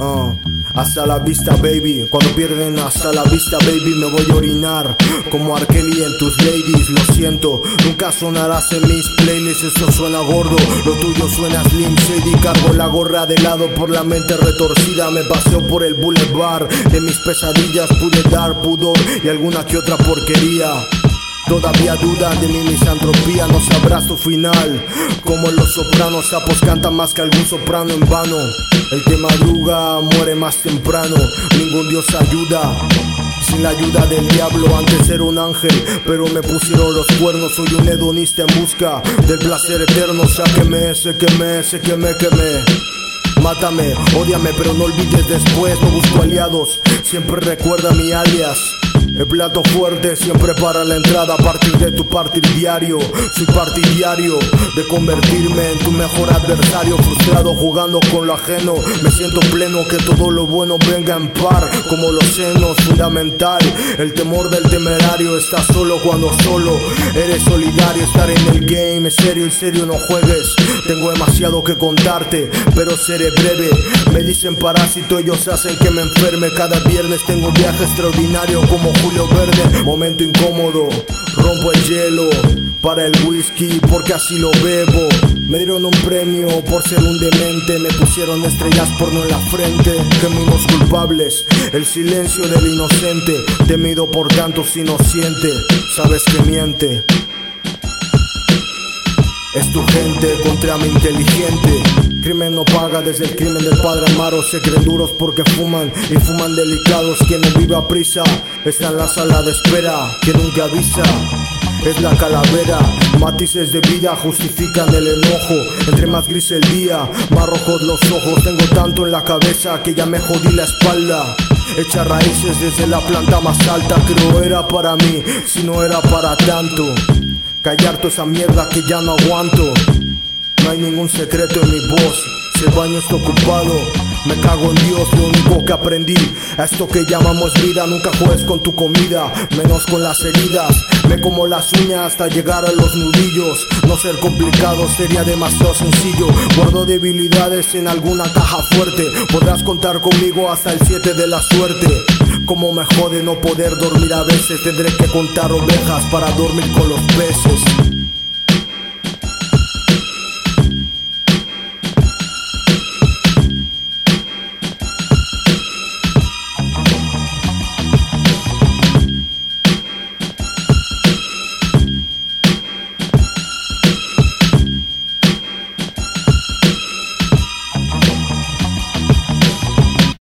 Uh, hasta la vista, baby. Cuando pierden hasta la vista, baby, me voy a orinar. Como Arkeli en tus ladies, lo siento. Nunca sonarás en mis playlists, esto suena gordo. Lo tuyo suena slim shady. Cargo la gorra de lado por la mente retorcida. Me paseo por el boulevard. De mis pesadillas pude dar pudor y alguna que otra porquería. Todavía duda de mi misantropía, no sabrás tu final. Como los sopranos, sapos cantan más que algún soprano en vano. El que madruga muere más temprano, ningún dios ayuda. Sin la ayuda del diablo, antes era un ángel, pero me pusieron los cuernos. Soy un hedonista en busca del placer eterno. Sáqueme, séqueme, séqueme, queme. Mátame, odiame, pero no olvides después. No busco aliados, siempre recuerda mi alias. El plato fuerte siempre para la entrada a partir de tu partir diario. Soy partidario de convertirme en tu mejor adversario. Frustrado jugando con lo ajeno. Me siento pleno que todo lo bueno venga en par. Como los senos, fundamental. El temor del temerario está solo cuando solo eres solidario. Estar en el game es serio y serio no juegues. Tengo demasiado que contarte, pero seré breve. Me dicen parásito, ellos hacen que me enferme. Cada viernes tengo un viaje extraordinario como Julio Verde, momento incómodo, rompo el hielo para el whisky porque así lo bebo. Me dieron un premio por ser un demente, me pusieron estrellas porno en la frente. Caminos culpables, el silencio del inocente, temido por tantos inocentes, sabes que miente. Es tu gente contra mi inteligente. Crimen no paga desde el crimen del padre Amaro. Se creen duros porque fuman y fuman delicados. Quien no vive a prisa está en la sala de espera. Quien nunca avisa es la calavera. Matices de vida justifican el enojo. Entre más gris el día, más rojos los ojos. Tengo tanto en la cabeza que ya me jodí la espalda. Echa raíces desde la planta más alta. Creo era para mí, si no era para tanto. Callar toda esa mierda que ya no aguanto. No hay ningún secreto en mi voz. Si el baño está ocupado, me cago en Dios. Lo único que aprendí esto que llamamos vida. Nunca juegues con tu comida, menos con las heridas. Me como las uñas hasta llegar a los nudillos. No ser complicado sería demasiado sencillo. Guardo debilidades en alguna caja fuerte. Podrás contar conmigo hasta el 7 de la suerte. Como me jode no poder dormir a veces. Tendré que contar ovejas para dormir con los peces.